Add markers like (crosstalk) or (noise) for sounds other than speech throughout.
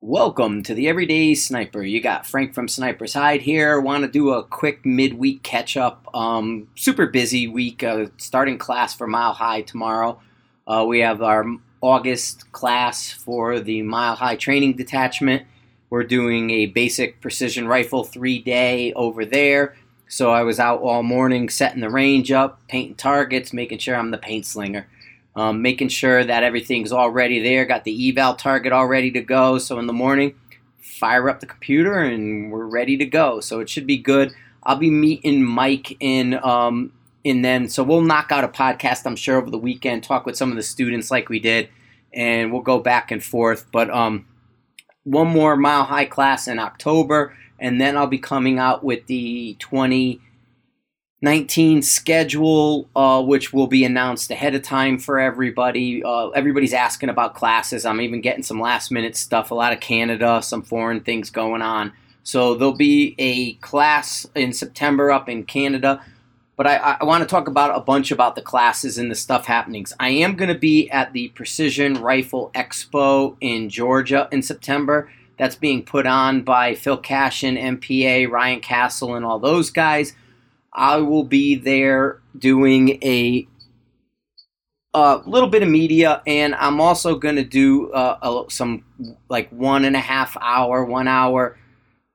Welcome to the Everyday Sniper. You got Frank from Sniper's Hide here. Want to do a quick midweek catch up. Um, super busy week. Uh, starting class for Mile High tomorrow. Uh, we have our August class for the Mile High Training Detachment. We're doing a basic precision rifle three day over there. So I was out all morning setting the range up, painting targets, making sure I'm the paint slinger um, making sure that everything's all ready there. Got the eval target all ready to go. So in the morning, fire up the computer and we're ready to go. So it should be good. I'll be meeting Mike in um, in then. So we'll knock out a podcast, I'm sure, over the weekend. Talk with some of the students like we did, and we'll go back and forth. But um, one more mile high class in October, and then I'll be coming out with the 20- 19 schedule, uh, which will be announced ahead of time for everybody. Uh, everybody's asking about classes. I'm even getting some last minute stuff, a lot of Canada, some foreign things going on. So there'll be a class in September up in Canada. But I, I want to talk about a bunch about the classes and the stuff happenings. I am going to be at the Precision Rifle Expo in Georgia in September. That's being put on by Phil Cashin, MPA, Ryan Castle, and all those guys. I will be there doing a a little bit of media, and I'm also going to do uh, a, some like one and a half hour, one hour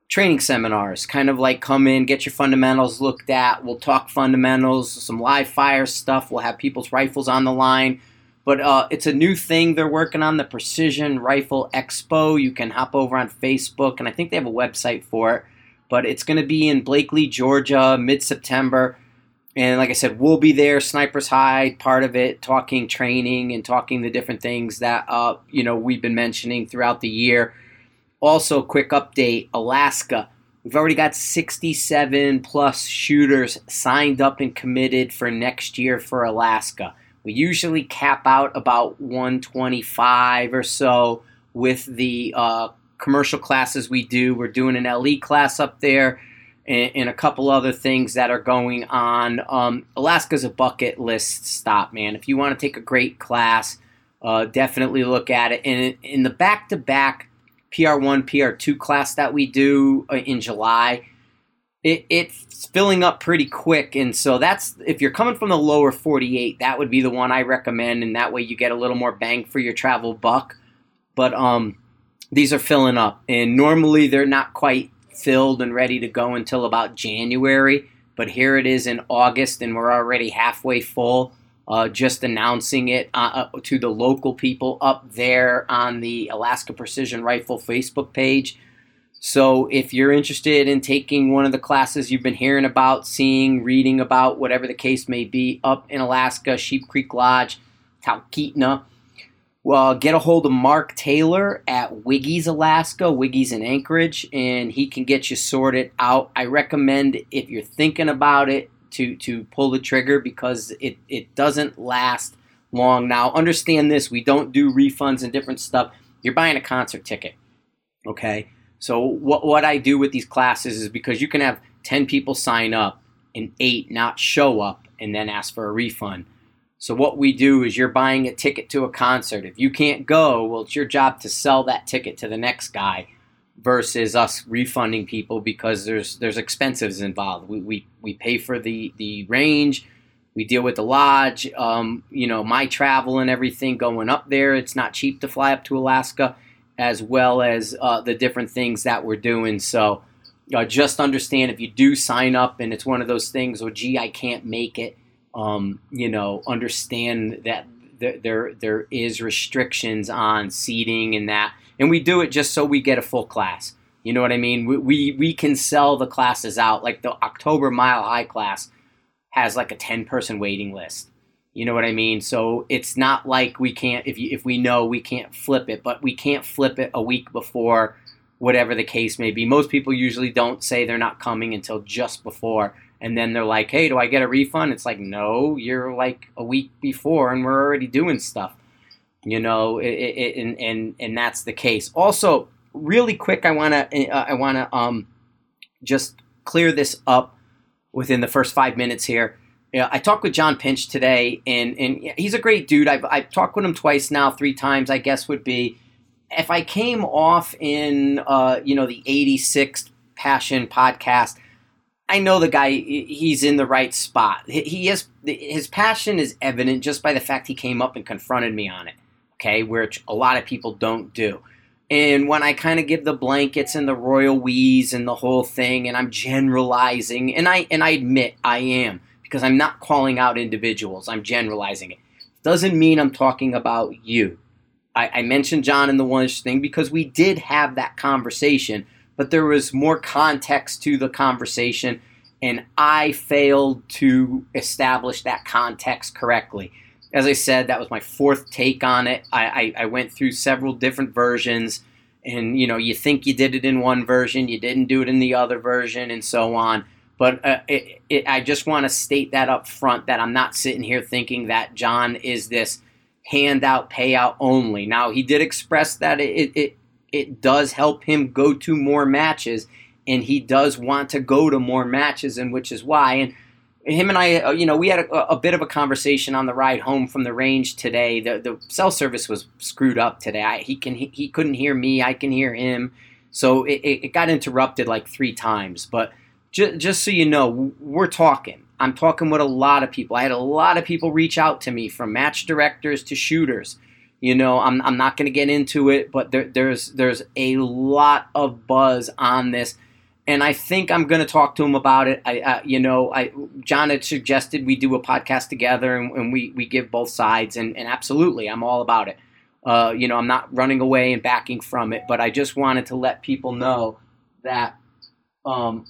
training seminars. Kind of like come in, get your fundamentals looked at. We'll talk fundamentals, some live fire stuff. We'll have people's rifles on the line. But uh, it's a new thing they're working on, the Precision Rifle Expo. You can hop over on Facebook, and I think they have a website for it but it's going to be in Blakely, Georgia, mid September. And like I said, we'll be there, Sniper's Hide, part of it, talking training and talking the different things that uh, you know we've been mentioning throughout the year. Also, quick update: Alaska. We've already got 67 plus shooters signed up and committed for next year for Alaska. We usually cap out about 125 or so with the uh, commercial classes we do. We're doing an LE class up there and, and a couple other things that are going on. Um, Alaska's a bucket list stop, man. If you want to take a great class, uh, definitely look at it. And in the back to back PR1, PR2 class that we do uh, in July, it, it's filling up pretty quick. And so that's, if you're coming from the lower 48, that would be the one I recommend. And that way you get a little more bang for your travel buck. But, um, these are filling up. And normally they're not quite filled and ready to go until about January. But here it is in August, and we're already halfway full. Uh, just announcing it uh, uh, to the local people up there on the Alaska Precision Rifle Facebook page. So if you're interested in taking one of the classes you've been hearing about, seeing, reading about, whatever the case may be, up in Alaska, Sheep Creek Lodge, Talkeetna, well, get a hold of Mark Taylor at Wiggy's Alaska, Wiggy's in Anchorage, and he can get you sorted out. I recommend if you're thinking about it to to pull the trigger because it it doesn't last long. Now, understand this: we don't do refunds and different stuff. You're buying a concert ticket, okay? So what what I do with these classes is because you can have ten people sign up and eight not show up and then ask for a refund so what we do is you're buying a ticket to a concert. If you can't go, well, it's your job to sell that ticket to the next guy versus us refunding people because there's there's expenses involved. We we, we pay for the the range, we deal with the lodge, um, you know, my travel and everything going up there. It's not cheap to fly up to Alaska, as well as uh, the different things that we're doing. So. Uh, just understand if you do sign up and it's one of those things, oh, gee, I can't make it um, you know, understand that there, there there is restrictions on seating and that, and we do it just so we get a full class. You know what I mean? We, we, we can sell the classes out. Like the October Mile High class has like a 10 person waiting list. You know what I mean? So it's not like we can't, if, you, if we know we can't flip it, but we can't flip it a week before, whatever the case may be. Most people usually don't say they're not coming until just before and then they're like, "Hey, do I get a refund?" It's like, "No, you're like a week before, and we're already doing stuff." You know, it, it, and and and that's the case. Also, really quick, I wanna uh, I wanna um just clear this up within the first five minutes here. Yeah, I talked with John Pinch today, and and he's a great dude. I've I've talked with him twice now, three times, I guess would be if I came off in uh, you know the 86th Passion podcast, I know the guy. He's in the right spot. He is his passion is evident just by the fact he came up and confronted me on it. Okay, which a lot of people don't do. And when I kind of give the blankets and the royal we's and the whole thing, and I'm generalizing, and I and I admit I am because I'm not calling out individuals. I'm generalizing it. Doesn't mean I'm talking about you. I, I mentioned John and the one thing because we did have that conversation, but there was more context to the conversation, and I failed to establish that context correctly. As I said, that was my fourth take on it. I, I, I went through several different versions, and you know, you think you did it in one version, you didn't do it in the other version, and so on. But uh, it, it, I just want to state that up front that I'm not sitting here thinking that John is this handout payout only. Now he did express that it, it it does help him go to more matches, and he does want to go to more matches, and which is why. And him and I, uh, you know, we had a, a, bit of a conversation on the ride home from the range today. The the cell service was screwed up today. I, he can he, he, couldn't hear me. I can hear him. So it, it got interrupted like three times. But just, just so you know, we're talking. I'm talking with a lot of people. I had a lot of people reach out to me from match directors to shooters. You know, I'm, I'm not going to get into it, but there, there's there's a lot of buzz on this, and I think I'm going to talk to him about it. I, uh, you know, I John had suggested we do a podcast together and, and we we give both sides, and, and absolutely, I'm all about it. Uh, you know, I'm not running away and backing from it, but I just wanted to let people know that um,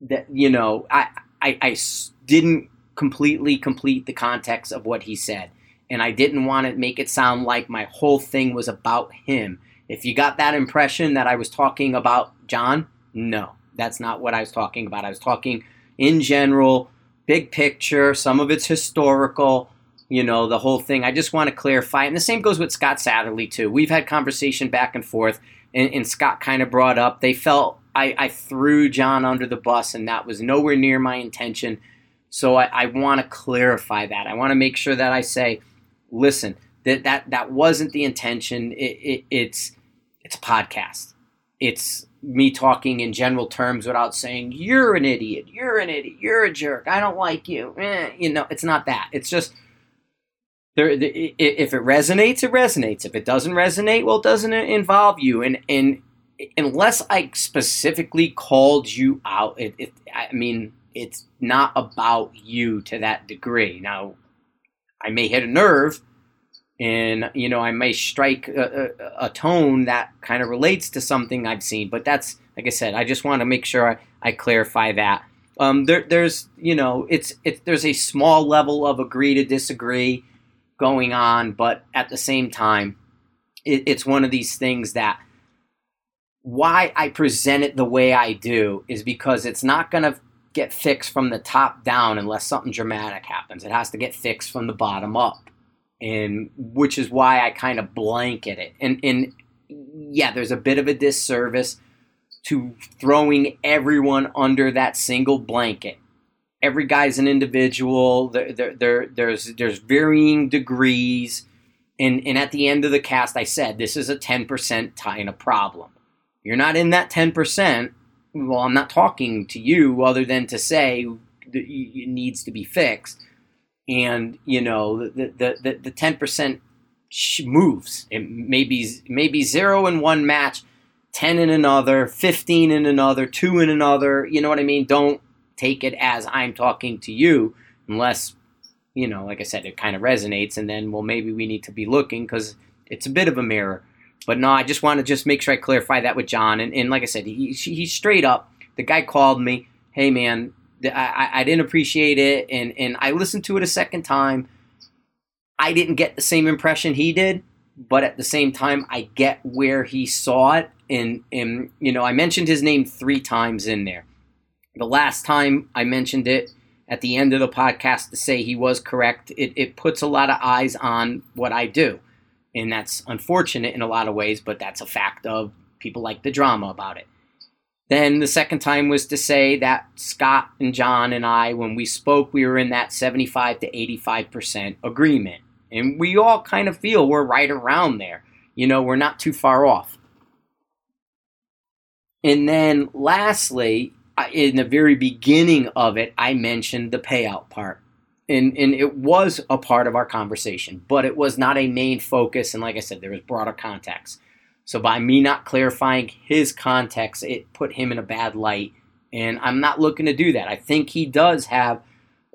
that you know I, I I didn't completely complete the context of what he said, and I didn't want to make it sound like my whole thing was about him. If you got that impression that I was talking about John, no, that's not what I was talking about. I was talking in general, big picture. Some of it's historical. You know, the whole thing. I just want to clarify. And the same goes with Scott Satterlee, too. We've had conversation back and forth, and, and Scott kind of brought up they felt I, I threw John under the bus, and that was nowhere near my intention. So I, I want to clarify that. I want to make sure that I say, listen, that that that wasn't the intention. It, it, it's it's a podcast. It's me talking in general terms without saying you're an idiot, you're an idiot, you're a jerk, I don't like you. Eh, you know, it's not that. It's just there. If it resonates, it resonates. If it doesn't resonate, well, it doesn't involve you. And and unless I specifically called you out, it, it, I mean, it's not about you to that degree. Now, I may hit a nerve, and you know, I may strike a, a, a tone that kind of relates to something I've seen. But that's, like I said, I just want to make sure I, I clarify that. Um, there, there's, you know, it's, it, there's a small level of agree to disagree going on, but at the same time, it, it's one of these things that why I present it the way I do is because it's not going to get fixed from the top down unless something dramatic happens. It has to get fixed from the bottom up. And which is why I kind of blanket it. And and yeah, there's a bit of a disservice to throwing everyone under that single blanket. Every guy's an individual. There, there, there, there's there's varying degrees. And, and at the end of the cast, I said this is a 10% kind of problem you're not in that 10%, well, I'm not talking to you other than to say it needs to be fixed. And, you know, the, the, the, the 10% moves. It may be, maybe zero in one match, 10 in another, 15 in another, two in another. You know what I mean? Don't take it as I'm talking to you unless, you know, like I said, it kind of resonates. And then, well, maybe we need to be looking because it's a bit of a mirror. But no, I just want to just make sure I clarify that with John. And, and like I said, he, he's straight up. The guy called me, hey man, I, I didn't appreciate it, and and I listened to it a second time. I didn't get the same impression he did, but at the same time, I get where he saw it, and and you know, I mentioned his name three times in there. The last time I mentioned it at the end of the podcast to say he was correct, it, it puts a lot of eyes on what I do. And that's unfortunate in a lot of ways, but that's a fact of people like the drama about it. Then the second time was to say that Scott and John and I, when we spoke, we were in that 75 to 85% agreement. And we all kind of feel we're right around there. you know, we're not too far off. And then lastly, in the very beginning of it, I mentioned the payout part. And, and it was a part of our conversation, but it was not a main focus. And like I said, there was broader context. So by me not clarifying his context, it put him in a bad light. And I'm not looking to do that. I think he does have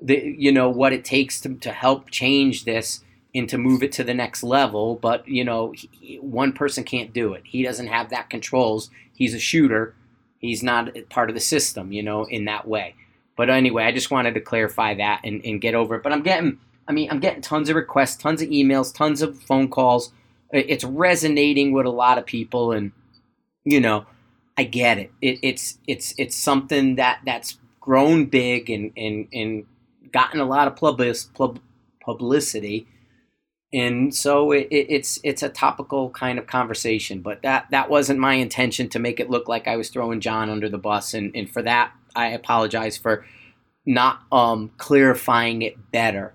the you know what it takes to, to help change this and to move it to the next level. But you know, he, one person can't do it. He doesn't have that controls. He's a shooter. He's not part of the system, you know, in that way. But anyway, I just wanted to clarify that and, and get over it. But I'm getting, I mean, I'm getting tons of requests, tons of emails, tons of phone calls. It's resonating with a lot of people, and you know, I get it. it it's it's it's something that that's grown big and and and gotten a lot of publicity and so it, it, it's it's a topical kind of conversation but that that wasn't my intention to make it look like i was throwing john under the bus and, and for that i apologize for not um, clarifying it better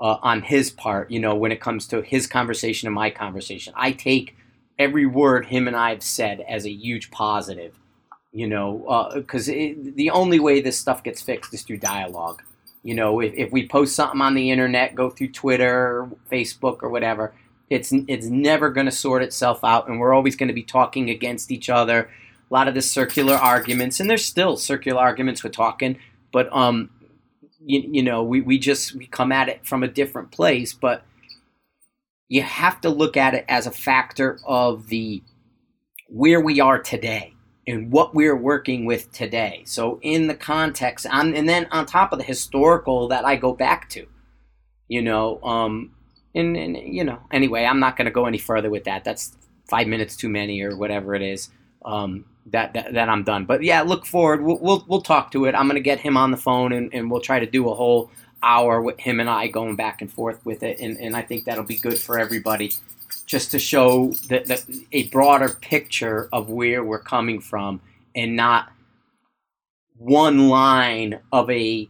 uh, on his part you know when it comes to his conversation and my conversation i take every word him and i have said as a huge positive you know because uh, the only way this stuff gets fixed is through dialogue you know, if, if we post something on the internet, go through Twitter, Facebook, or whatever, it's it's never going to sort itself out, and we're always going to be talking against each other. A lot of the circular arguments, and there's still circular arguments we're talking, but um, you, you know, we, we just we come at it from a different place, but you have to look at it as a factor of the where we are today and what we're working with today. So in the context, and then on top of the historical that I go back to, you know, um, and, and you know, anyway, I'm not going to go any further with that. That's five minutes too many or whatever it is. Um, that, that, that I'm done. But yeah, look forward. We'll, we'll, we'll talk to it. I'm to get him on the phone and, and we'll try to do a whole hour with him and I going back and forth with it. And, and I think that'll be good for everybody just to show that, that a broader picture of where we're coming from and not one line of a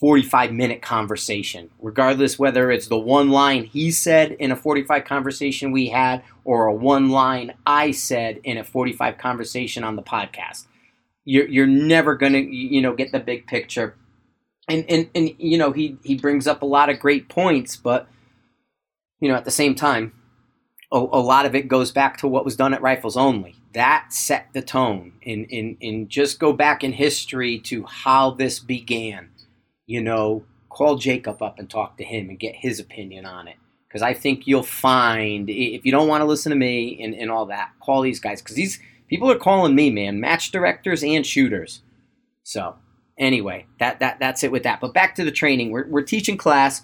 45 minute conversation, regardless whether it's the one line he said in a 45 conversation we had or a one line I said in a 45 conversation on the podcast. You're, you're never going to, you know, get the big picture. And, and, and, you know, he, he brings up a lot of great points, but, you know, at the same time, a, a, lot of it goes back to what was done at Rifles Only. That set the tone. And, and, and just go back in history to how this began. You know, call Jacob up and talk to him and get his opinion on it. Because I think you'll find, if you don't want to listen to me and, and all that, call these guys. Because these people are calling me, man, match directors and shooters. So, anyway, that, that that's it with that. But back to the training. We're, we're teaching class.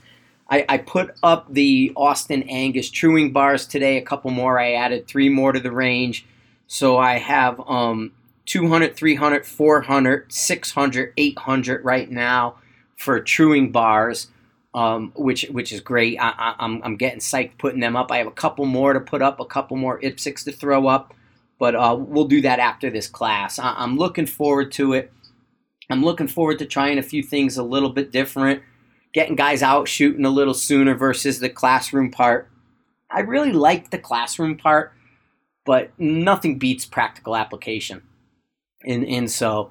I, I, put up the Austin Angus truing bars today, a couple more. I added three more to the range. So I have um, 200, 300, 400, 600, 800 right now for truing bars, um, which which is great. I, am I'm, I'm getting psyched putting them up. I have a couple more to put up, a couple more IPSCs to throw up, but uh, we'll do that after this class. I, I'm looking forward to it. I'm looking forward to trying a few things a little bit different getting guys out shooting a little sooner versus the classroom part. I really like the classroom part, but nothing beats practical application. And and so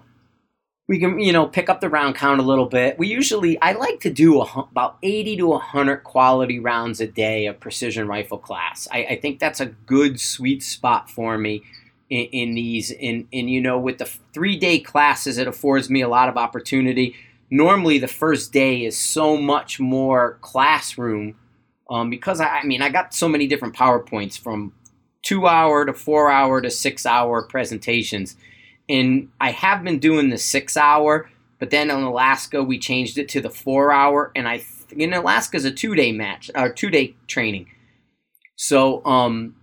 we can you know pick up the round count a little bit. We usually I like to do a, about 80 to 100 quality rounds a day of precision rifle class. I, I think that's a good sweet spot for me in, in these. In you know with the three day classes, it affords me a lot of opportunity normally the first day is so much more classroom um, because I, I, mean I got so many different PowerPoints from two hour to four hour to six hour presentations, and I have been doing the six hour, but then in Alaska we changed it to the four hour, and I in Alaska is a two day match or two day training, so um,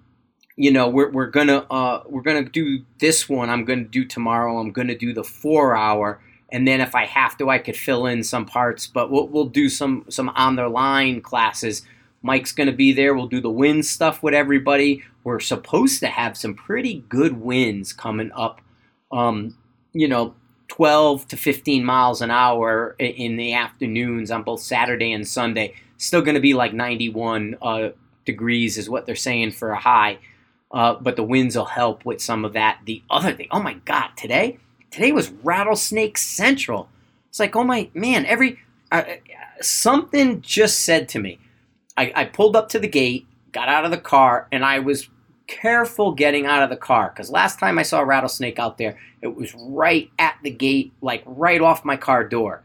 you know we're, we're gonna uh, we're gonna do this one. I'm gonna do tomorrow. I'm gonna do the four hour and then if I have to, I could fill in some parts. But we'll, we'll do some some on the line classes. Mike's going to be there. We'll do the win stuff with everybody. We're supposed to have some pretty good wins coming up. Um, you know, 12 to 15 miles an hour in the afternoons on both Saturday and Sunday. Still going to be like 91 uh, degrees is what they're saying for a high. uh, but the winds will help with some of that. The other thing, oh my God, today, today was rattlesnake central. It's like, oh my man, every uh, something just said to me. I, I pulled up to the gate, got out of the car, and I was careful getting out of the car because last time I saw a rattlesnake out there, it was right at the gate, like right off my car door.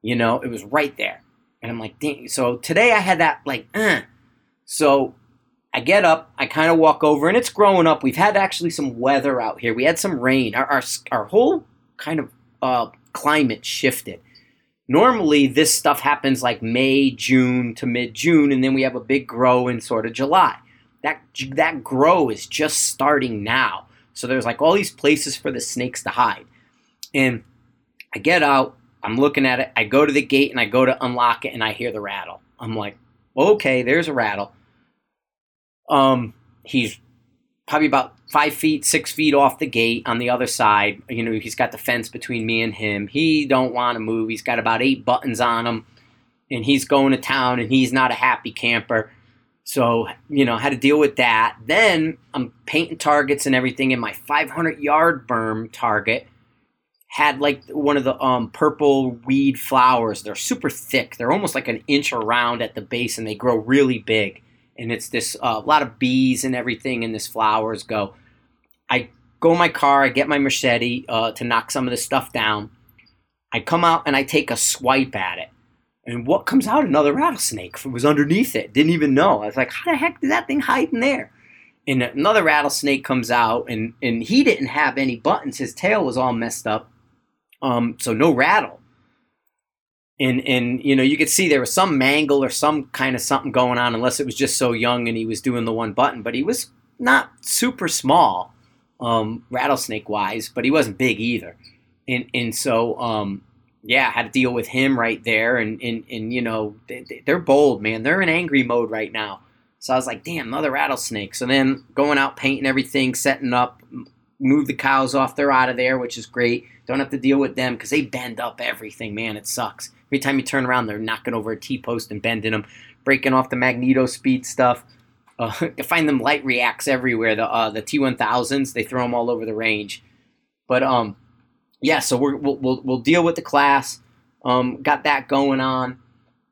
You know, it was right there. And I'm like, dang. So today I had that, like, uh. So I get up, I kind of walk over, and it's growing up. We've had actually some weather out here. We had some rain. Our, our, our whole kind of uh, climate shifted. Normally, this stuff happens like May, June to mid June, and then we have a big grow in sort of July. That, that grow is just starting now. So there's like all these places for the snakes to hide. And I get out, I'm looking at it, I go to the gate and I go to unlock it and I hear the rattle. I'm like, okay, there's a rattle. Um, he's probably about five feet, six feet off the gate on the other side. You know, he's got the fence between me and him. He don't want to move. He's got about eight buttons on him, and he's going to town, and he's not a happy camper. So, you know, how to deal with that. Then I'm painting targets and everything, and my 500 yard berm target had like one of the um, purple weed flowers. They're super thick. They're almost like an inch around at the base, and they grow really big. And it's this a uh, lot of bees and everything, and this flowers go. I go in my car. I get my machete uh, to knock some of this stuff down. I come out and I take a swipe at it and what comes out? Another rattlesnake it was underneath it. Didn't even know. I was like, how the heck did that thing hide in there? And another rattlesnake comes out, and, and he didn't have any buttons. His tail was all messed up. Um, so no rattle. And, and you know, you could see there was some mangle or some kind of something going on, unless it was just so young and he was doing the one button. But he was not super small, um, rattlesnake wise, but he wasn't big either. And, and so, um, yeah, I had to deal with him right there, and and, and you know they, are bold, man. They're in angry mode right now. So I was like, damn, another rattlesnake. So then going out painting everything, setting up, move the cows off. They're out of there, which is great. Don't have to deal with them because they bend up everything, man. It sucks. Every time you turn around, they're knocking over a T post and bending them, breaking off the MagnetoSpeed stuff. Uh, (laughs) you find them light reacts everywhere. The uh, the T1000s, they throw them all over the range. But um, yeah, so we will we'll, we'll deal with the class. Um, got that going on,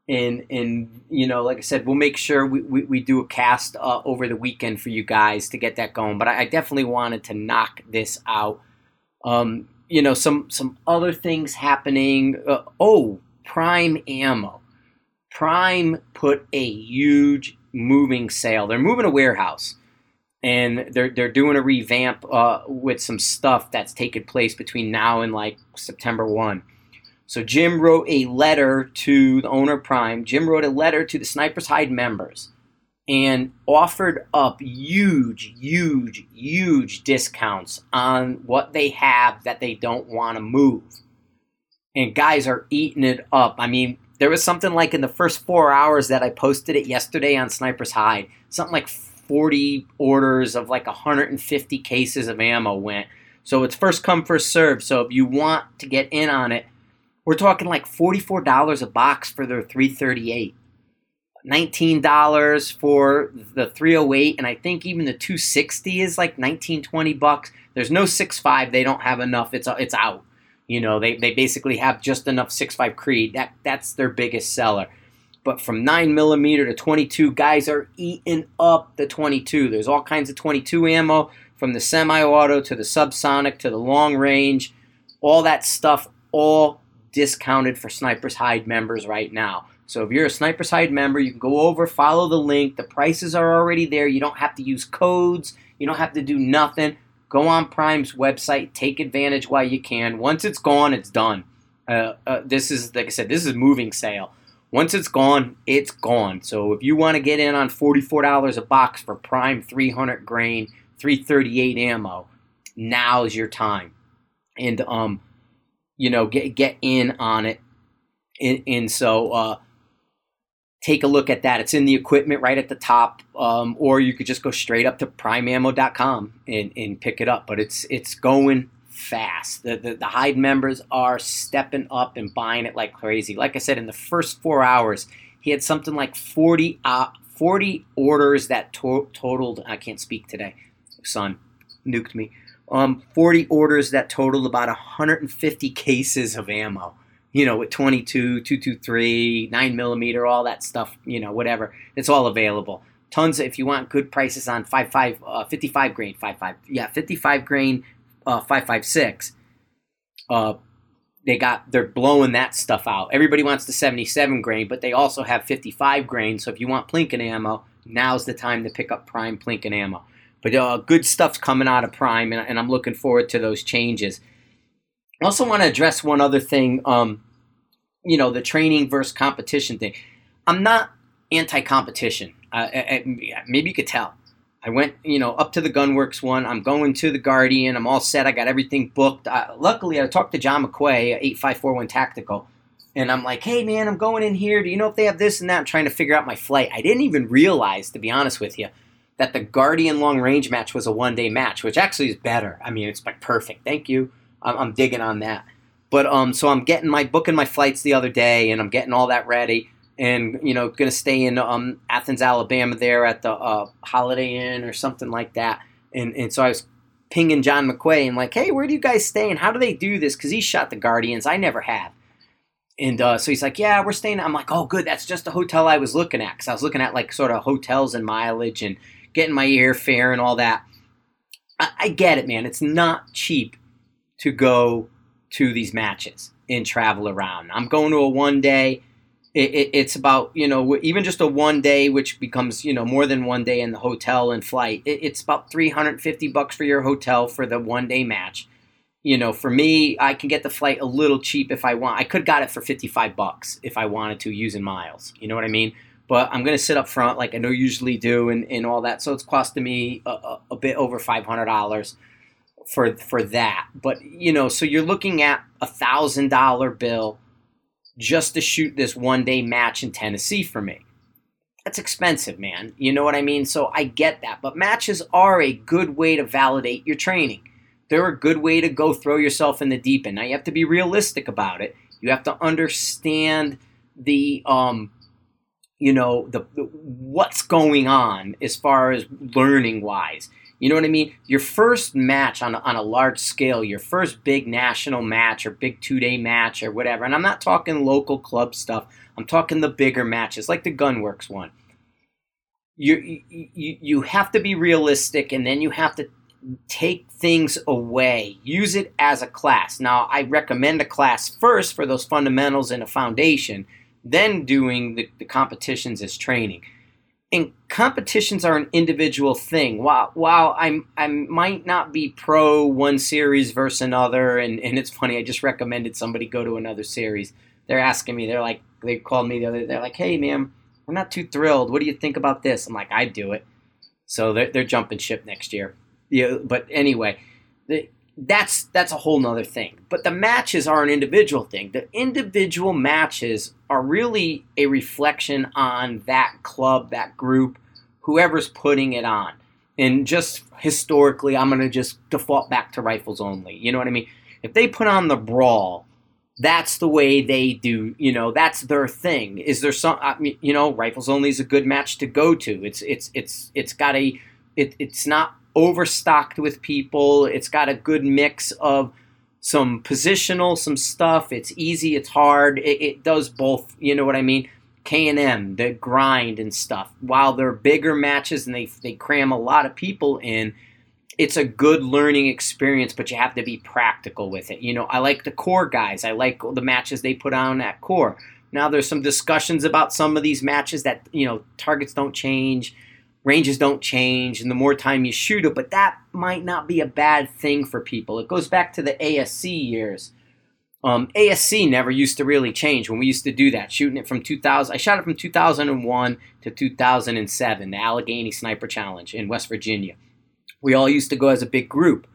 and and you know, like I said, we'll make sure we, we, we do a cast uh, over the weekend for you guys to get that going. But I, I definitely wanted to knock this out. Um, you know, some some other things happening. Uh, oh, Prime Ammo. Prime put a huge moving sale. They're moving a warehouse and they're they're doing a revamp uh, with some stuff that's taken place between now and like September one. So Jim wrote a letter to the owner Prime. Jim wrote a letter to the Snipers Hide members and offered up huge, huge, huge discounts on what they have that they don't want to move. And guys are eating it up. I mean, there was something like in the first four hours that I posted it yesterday on Snipers Hide, something like 40 orders of like 150 cases of ammo went. So it's first come, first serve. So if you want to get in on it, we're talking like $44 a box for their 338. $19 for the 308 and I think even the 260 is like 19 20 bucks. There's no 65, they don't have enough. It's uh, it's out. You know, they, they basically have just enough 65 Creed. That that's their biggest seller. But from 9 millimeter to 22, guys are eating up the 22. There's all kinds of 22 ammo from the semi-auto to the subsonic to the long range. All that stuff, all discounted for Snipers Hide members right now. So if you're a Snipers Hide member, you can go over, follow the link. The prices are already there. You don't have to use codes. You don't have to do nothing. Go on Prime's website, take advantage while you can. Once it's gone, it's done. Uh, uh, this is, like I said, this is moving sale. Once it's gone, it's gone. So if you want to get in on $44 a box for prime 300 grain, 338 ammo, now's your time. And um, you know, get get in on it. And, and so uh, take a look at that. It's in the equipment right at the top, um, or you could just go straight up to primeammo.com and, and pick it up. But it's it's going fast. The, the, the Hide members are stepping up and buying it like crazy. Like I said, in the first four hours, he had something like 40, uh, 40 orders that to- totaled, I can't speak today, son nuked me. Um, 40 orders that totaled about 150 cases of ammo. You know, with 22, 223, 9 millimeter, all that stuff. You know, whatever. It's all available. Tons. If you want good prices on 55, uh, 55 grain, 55, yeah, 55 grain, uh, 556. Uh, they got they're blowing that stuff out. Everybody wants the 77 grain, but they also have 55 grain. So if you want Plinken ammo, now's the time to pick up prime Plinken ammo. But uh, good stuff's coming out of prime, and, and, I'm looking forward to those changes. I also want to address one other thing. Um, you know, the training versus competition thing. I'm not anti-competition. Uh, maybe you could tell. I went, you know, up to the Gunworks one. I'm going to the Guardian. I'm all set. I got everything booked. Luckily, I talked to John McQuay, 8541 Tactical, and I'm like, hey, man, I'm going in here. Do you know if they have this and that? I'm trying to figure out my flight. I didn't even realize, to be honest with you, that the Guardian long range match was a one day match, which actually is better. I mean, it's like perfect. Thank you. I'm, I'm digging on that. But um, so I'm getting my booking my flights the other day, and I'm getting all that ready and you know going to stay in um, Athens, Alabama, there at the uh, Holiday Inn or something like that. And and so I was pinging John McQuay and like, hey, where do you guys stay and how do they do this? Because he shot the Guardians, I never have. And uh, so he's like, yeah, we're staying. I'm like, oh, good, that's just the hotel I was looking at because I was looking at like sort of hotels and mileage and getting my airfare and all that. I, I get it, man. It's not cheap to go to these matches and travel around. I'm going to a one day it, it, it's about you know even just a one day which becomes you know more than one day in the hotel and flight it, it's about 350 bucks for your hotel for the one day match. You know for me i can get the flight a little cheap if i want i could got it for 55 bucks if i wanted to using miles you know what i mean? But i'm going to sit up front like i know usually do and, and all that so it's costing me a, a, a bit over $500 for for that. But you know so you're looking at a thousand dollar bill just to shoot this one day match in Tennessee for me. That's expensive, man. You know what I mean? So I get that. But matches are a good way to validate your training. They're a good way to go throw yourself in the deep end. Now you have to be realistic about it. You have to understand the um you know the, the what's going on as far as learning wise you know what I mean? Your first match on a, on a large scale, your first big national match or big two day match or whatever, and I'm not talking local club stuff. I'm talking the bigger matches, like the Gunworks one. You, you, you have to be realistic, and then you have to take things away. Use it as a class. Now, I recommend a class first for those fundamentals and a foundation, then doing the, the competitions as training and competitions are an individual thing. While while I'm I might not be pro one series versus another, and, and it's funny, I just recommended somebody go to another series. They're asking me, they're like they called me the other they're like, Hey man, I'm not too thrilled. What do you think about this? I'm like, I'd do it. So they're they're jumping ship next year. Yeah, but anyway, the, that's that's a whole nother thing. But the matches are an individual thing. The individual matches are really a reflection on that club, that group, whoever's putting it on. And just historically, I'm to just default back to rifles only. You know what I mean? If they put on the brawl, that's the way they do. You know, that's their thing. Is there some? I mean, you know, rifles only is a good match to go to. It's it's it's it's got a. It, it's not overstocked with people. It's got a good mix of some positional, some stuff. It's easy, it's hard. It, it does both. You know what I mean? K and M, the grind and stuff. While they're bigger matches and they they cram a lot of people in, it's a good learning experience. But you have to be practical with it. You know, I like the core guys. I like the matches they put on at core. Now there's some discussions about some of these matches that you know targets don't change ranges don't change and the more time you shoot it, but that might not be a bad thing for people. It goes back to the ASC years. Um, ASC never used to really change when we used to do that, shooting it from 2000. I shot it from 2001 to 2007, the Allegheny Sniper Challenge in West Virginia. We all used to go as a big group.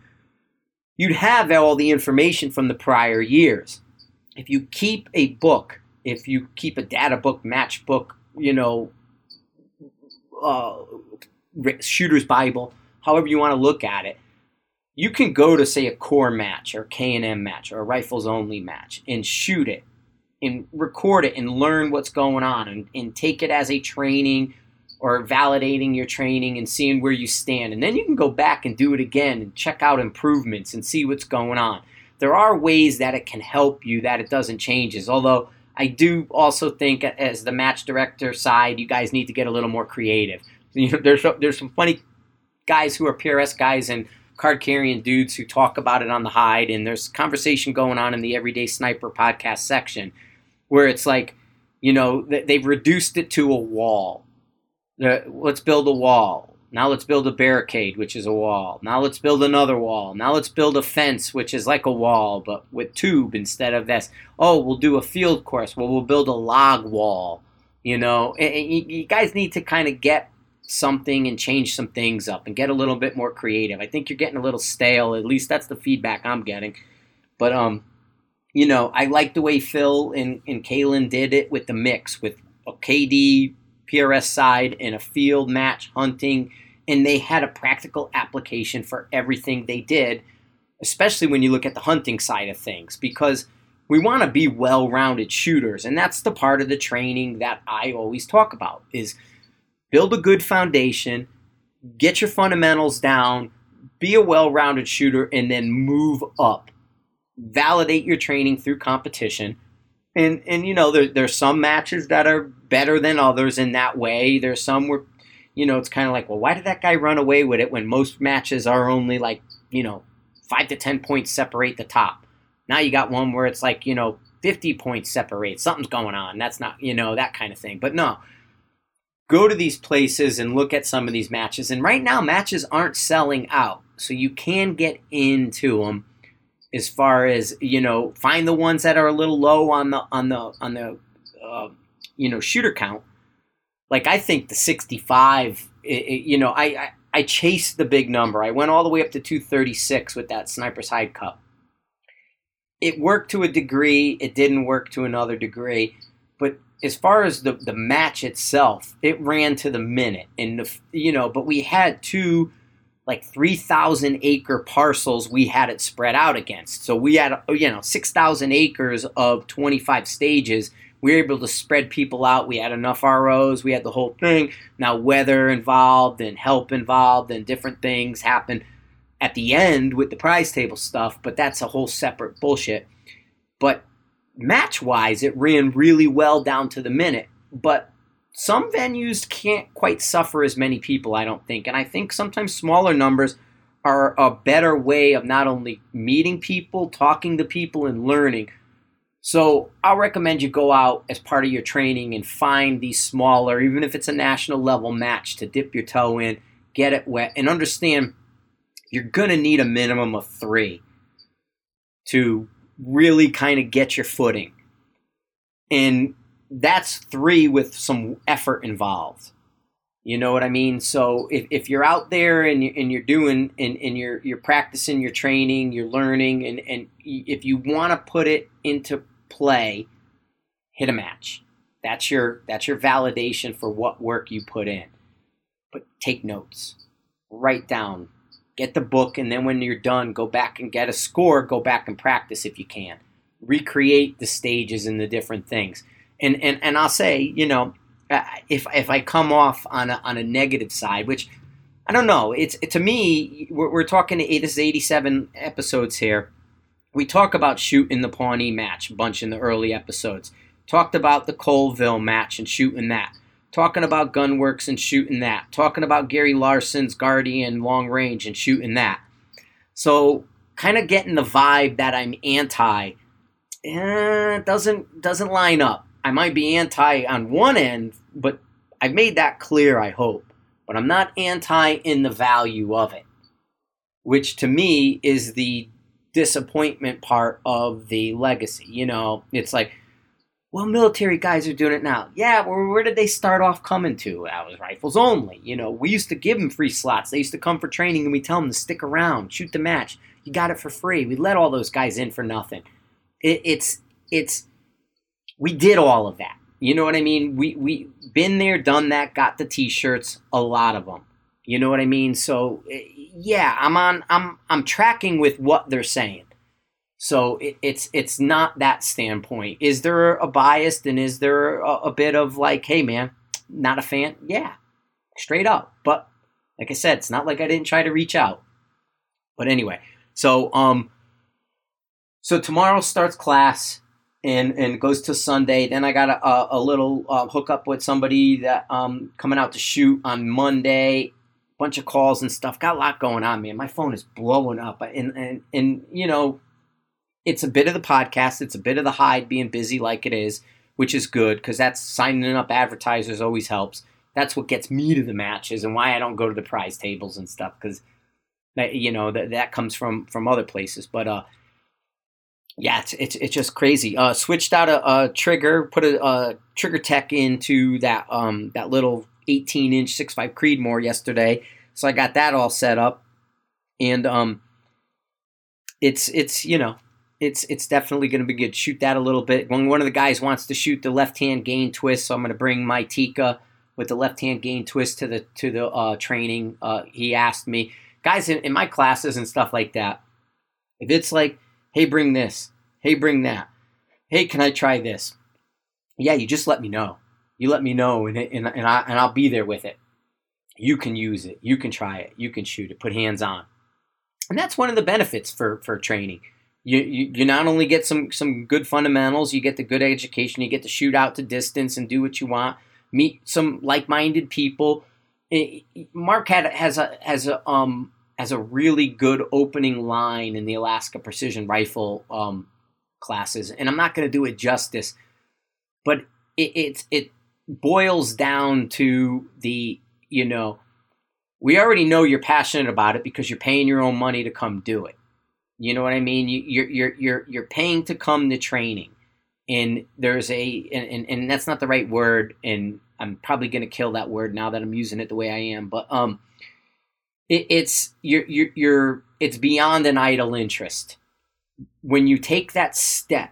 You'd have all the information from the prior years. If you keep a book, if you keep a data book, match book, you know, uh, shooter's Bible, however you want to look at it, you can go to say a core match or K&M match or a rifles only match and shoot it and record it and learn what's going on and, and take it as a training or validating your training and seeing where you stand. And then you can go back and do it again and check out improvements and see what's going on. There are ways that it can help you that it doesn't changes. Although I do also think as the match director side, you guys need to get a little more creative. (laughs) You know, there's there's some funny guys who are PRS guys and card carrying dudes who talk about it on the hide, and there's conversation going on in the Everyday Sniper podcast section where it's like, you know, they've reduced it to a wall. Let's build a wall. Now let's build a barricade, which is a wall. Now let's build another wall. Now let's build a fence, which is like a wall, but with tube instead of this. Oh, we'll do a field course. Well, we'll build a log wall. You know, you guys need to kind of get something and change some things up and get a little bit more creative. I think you're getting a little stale. At least that's the feedback I'm getting. But um, you know, I like the way Phil and and Kalen did it with the mix with a KD PRS side and a field match hunting and they had a practical application for everything they did, especially when you look at the hunting side of things, because we want to be well-rounded shooters, and that's the part of the training that I always talk about is build a good foundation, get your fundamentals down, be a well-rounded shooter, and then move up. Validate your training through competition. And, and you know there, there's some matches that are better than others in that way. There's some where you know, it's kind of like, well, why did that guy run away with it when most matches are only like, you know, five to 10 points separate the top? Now you got one where it's like, you know, 50 points separate. Something's going on. That's not, you know, that kind of thing. But no, go to these places and look at some of these matches. And right now, matches aren't selling out. So you can get into them as far as, you know, find the ones that are a little low on the, on the, on the, uh, you know, shooter count like I think the 65, it, it, you know, I, I, I chased the big number. I went all the way up to 236 with that Sniper's Hide Cup. It worked to a degree. It didn't work to another degree. But as far as the, the match itself, it ran to the minute. And, the, you know, but we had two like 3,000 acre parcels we had it spread out against. So we had, you know, 6,000 acres of 25 stages – we were able to spread people out. We had enough ROs. We had the whole thing. Now weather involved and help involved and different things happen at the end with the prize table stuff, but that's a whole separate bullshit. But match wise, it ran really well down to the minute. But some venues can't quite suffer as many people, I don't think. And I think sometimes smaller numbers are a better way of not only meeting people, talking to people, and learning, so I'll recommend you go out as part of your training and find these smaller, even if it's a national level match, to dip your toe in, get it wet, and understand you're going to need a minimum of three to really kind of get your footing. And that's three with some effort involved. You know what I mean? So if, if you're out there and, you, and you're doing and, and you're you're practicing your training, you're learning, and, and if you want to put it into play, hit a match. That's your that's your validation for what work you put in. But take notes. Write down. Get the book and then when you're done, go back and get a score, go back and practice if you can. Recreate the stages and the different things. And and and I'll say, you know, uh, if if I come off on a, on a negative side, which I don't know, it's it, to me we're, we're talking this is 87 episodes here we talk about shooting the Pawnee match a bunch in the early episodes. Talked about the Colville match and shooting that. Talking about Gunworks and shooting that. Talking about Gary Larson's Guardian long range and shooting that. So kind of getting the vibe that I'm anti eh, doesn't doesn't line up. I might be anti on one end, but I've made that clear, I hope. But I'm not anti in the value of it, which to me is the disappointment part of the legacy. You know, it's like, well, military guys are doing it now. Yeah, where did they start off coming to? That was rifles only. You know, we used to give them free slots. They used to come for training, and we tell them to stick around, shoot the match. You got it for free. We let all those guys in for nothing. It, it's it's we did all of that. You know what I mean? We we been there, done that, got the t-shirts, a lot of them. You know what I mean? So eh, yeah, I'm on. I'm I'm tracking with what they're saying. So it, it's it's not that standpoint. Is there a bias and is there a, a bit of like, hey man, not a fan? Yeah, straight up. But like I said, it's not like I didn't try to reach out. But anyway, so um, so tomorrow starts class and and goes to Sunday. Then I got a, a, little uh, hookup with somebody that um coming out to shoot on Monday. Bunch of calls and stuff. Got a lot going on, man. My phone is blowing up, and and and you know, it's a bit of the podcast. It's a bit of the hide being busy like it is, which is good because that's signing up advertisers always helps. That's what gets me to the matches and why I don't go to the prize tables and stuff because you know that that comes from from other places. But uh, yeah, it's it's, it's just crazy. Uh, switched out a, a trigger, put a, a, TriggerTech into that um that little 18 inch 6.5 Creedmoor yesterday, so I got that all set up, and um, it's it's you know it's it's definitely going to be good. Shoot that a little bit. When one of the guys wants to shoot the left hand gain twist, so I'm going to bring my Tikka with the left hand gain twist to the to the uh, training. Uh, he asked me, guys in, in my classes and stuff like that. If it's like hey, bring this. Hey, bring that. Hey, can I try this? Yeah, you just let me know. You let me know, and, and, and, I, and I'll be there with it. You can use it. You can try it. You can shoot it. Put hands on. And that's one of the benefits for, for training. You, you, you not only get some, some good fundamentals, you get the good education, you get to shoot out to distance and do what you want, meet some like minded people. Mark had, has a, has a, um, as a really good opening line in the Alaska Precision Rifle um, classes, and I'm not going to do it justice, but it, it it boils down to the you know we already know you're passionate about it because you're paying your own money to come do it. You know what I mean? You, you're you're you're you're paying to come to training, and there's a and, and, and that's not the right word, and I'm probably to kill that word now that I'm using it the way I am, but um it, it's you're, you're you're it's beyond an idle interest. When you take that step,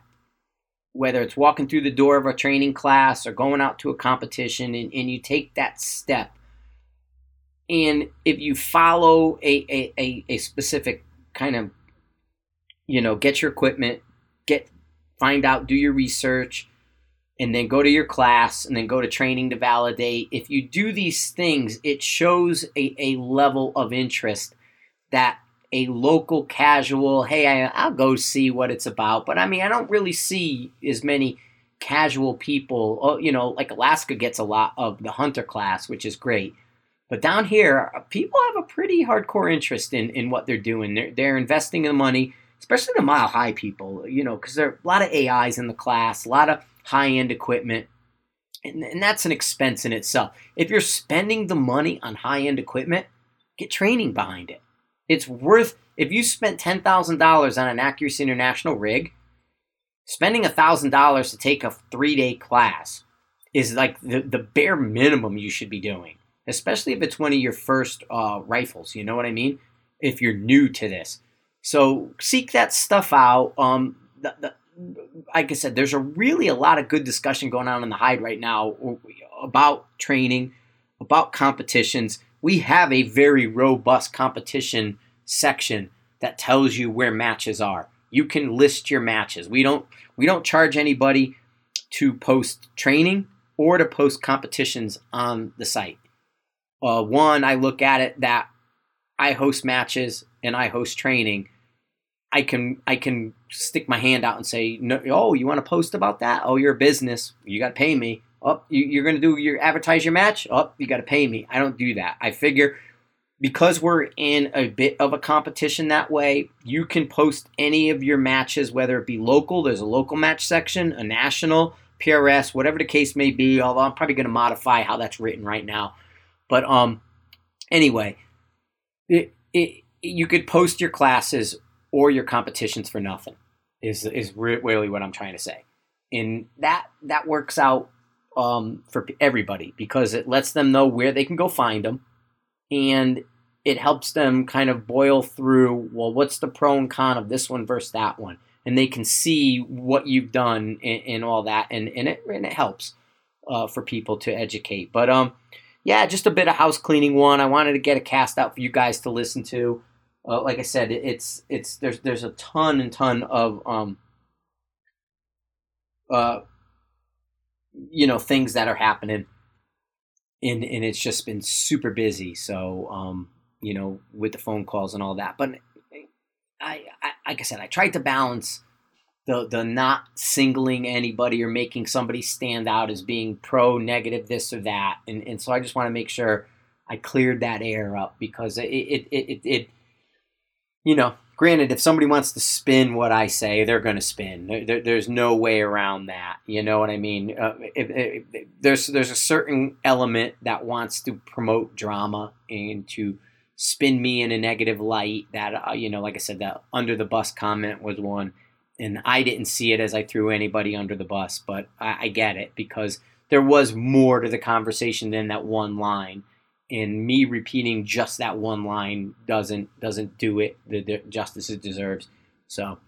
whether it's walking through the door of a training class or going out to a competition, and, and you take that step, and if you follow a, a, a, a specific kind of you know get your equipment get find out do your research and then go to your class and then go to training to validate. If you do these things, it shows a, a level of interest that a local casual, hey, I, I'll go see what it's about. But I mean, I don't really see as many casual people. Oh, you know, like Alaska gets a lot of the hunter class, which is great. But down here, uh, people have a pretty hardcore interest in, in what they're doing. They're, they're investing the money, especially the mile high people, you know, because there are a lot of AIs in the class, a lot of high end equipment. And, and that's an expense in itself. If you're spending the money on high end equipment, get training behind it. It's worth, if you spent $10,000 on an Accuracy International rig, spending $1,000 to take a three day class is like the, the bare minimum you should be doing, especially if it's one of your first uh, rifles. You know what I mean? If you're new to this. So seek that stuff out. Um, the, the, like I said, there's a really a lot of good discussion going on in the hide right now about training, about competitions. We have a very robust competition section that tells you where matches are. You can list your matches. We don't we don't charge anybody to post training or to post competitions on the site. Uh, one, I look at it that I host matches and I host training I can I can stick my hand out and say, no, oh, you want to post about that? Oh, you're a business. You got to pay me. Oh, you, are going to do your advertise your match? Oh, you got to pay me. I don't do that. I figure because we're in a bit of a competition that way, you can post any of your matches, whether it be local. There's a local match section, a national, PRS, whatever the case may be. Although I'm probably going to modify how that's written right now. But um, anyway, it, it, you could post your classes or your competitions for nothing is is really what I'm trying to say. And that that works out um, for everybody because it lets them know where they can go find them, and it helps them kind of boil through. Well, what's the pro and con of this one versus that one, and they can see what you've done and, all that, and and it and it helps uh, for people to educate. But um, yeah, just a bit of house cleaning one. I wanted to get a cast out for you guys to listen to uh, like I said, it's it's there's there's a ton and ton of um, uh, you know things that are happening, and and it's just been super busy. So um, you know, with the phone calls and all that. But I, I like I said, I tried to balance the the not singling anybody or making somebody stand out as being pro negative this or that. And and so I just want to make sure I cleared that air up because it it it, it, it you know granted if somebody wants to spin what I say they're going to spin there, there's no way around that you know what I mean? Uh, if, if, if, there's there's a certain element that wants to promote drama and to spin me in a negative light that uh, you know like I said that under the bus comment was one and I didn't see it as I threw anybody under the bus, but I, I, get it because there was more to the conversation than that one line, and me repeating just that one line doesn't doesn't do it the, the justice it deserves. So,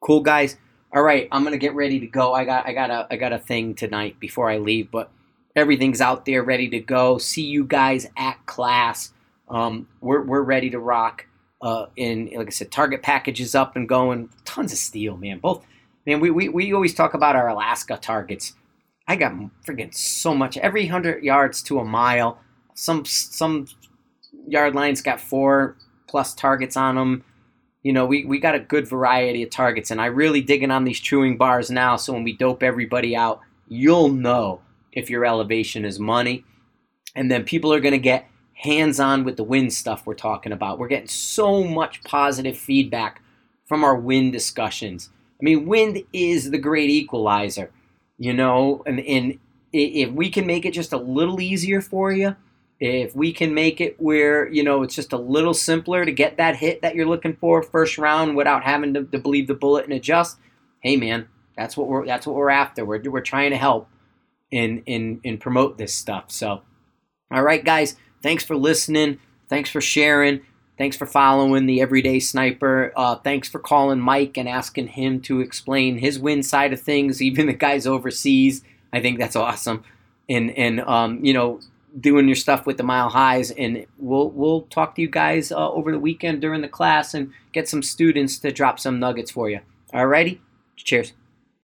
cool guys. All right, I'm gonna get ready to go. I got I got a I got a thing tonight before I leave, but everything's out there ready to go. See you guys at class. Um, we're we're ready to rock. Uh, like I said, target packages up and going. Tons of steel, man. Both, man. We, we, we always talk about our Alaska targets. I got freaking so much. Every hundred yards to a mile. Some some yard lines got four plus targets on them. You know, we, we got a good variety of targets, and I really digging on these chewing bars now. So when we dope everybody out, you'll know if your elevation is money, and then people are gonna get hands on with the wind stuff we're talking about. We're getting so much positive feedback from our wind discussions. I mean, wind is the great equalizer, you know, and, and if we can make it just a little easier for you, if we can make it where, you know, it's just a little simpler to get that hit that you're looking for first round without having to, to believe the bullet and adjust, hey man, that's what we're that's what we're after. We're, we're trying to help and, and, and promote this stuff. So, all right, guys Thanks for listening. Thanks for sharing. Thanks for following the Everyday Sniper. Uh, thanks for calling Mike and asking him to explain his win side of things, (laughs) even the guys overseas. I think that's awesome. And and um, you know, doing your stuff with the mile highs. And we'll we'll talk to you guys uh, over the weekend during the class and get some students to drop some nuggets for you. Alrighty, cheers.